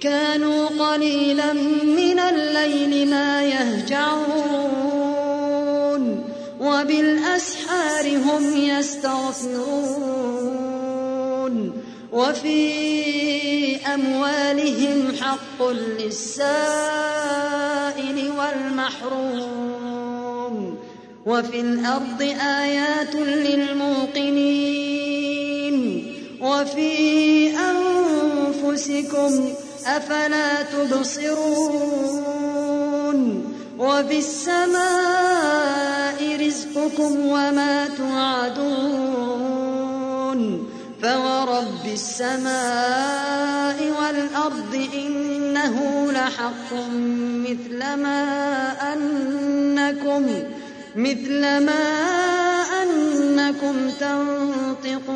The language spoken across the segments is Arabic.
كانوا قليلا من الليل ما يهجعون وبالأسحار هم يستغفرون. وفي أموالهم حق للسائل والمحروم. وفي الأرض آيات للموقنين. وفي أنفسكم أفلا تبصرون وبالسماء رزقكم وما توعدون فورب السماء والأرض إنه لحق مثل ما أنكم مثل ما أنكم تنطقون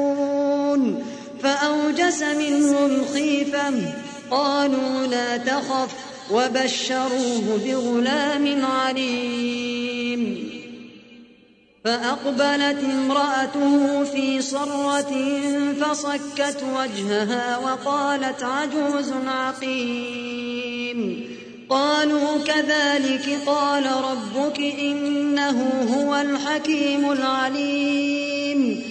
فأوجس منهم خيفة. قالوا لا تخف وبشروه بغلام عليم. فأقبلت امرأته في صرة فصكت وجهها وقالت عجوز عقيم. قالوا كذلك قال ربك إنه هو الحكيم العليم.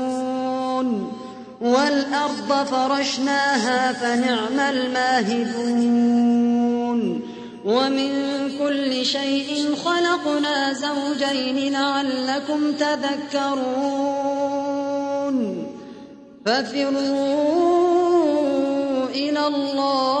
والأرض فرشناها فنعم الماهدون ومن كل شيء خلقنا زوجين لعلكم تذكرون ففروا إلى الله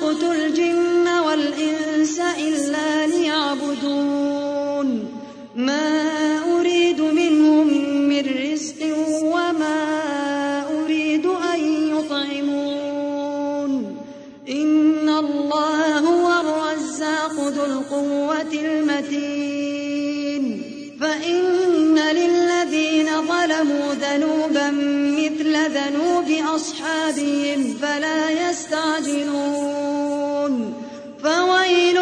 خلقت الجن والإنس إلا ليعبدون ما أريد منهم فلا يستعجلون. فويل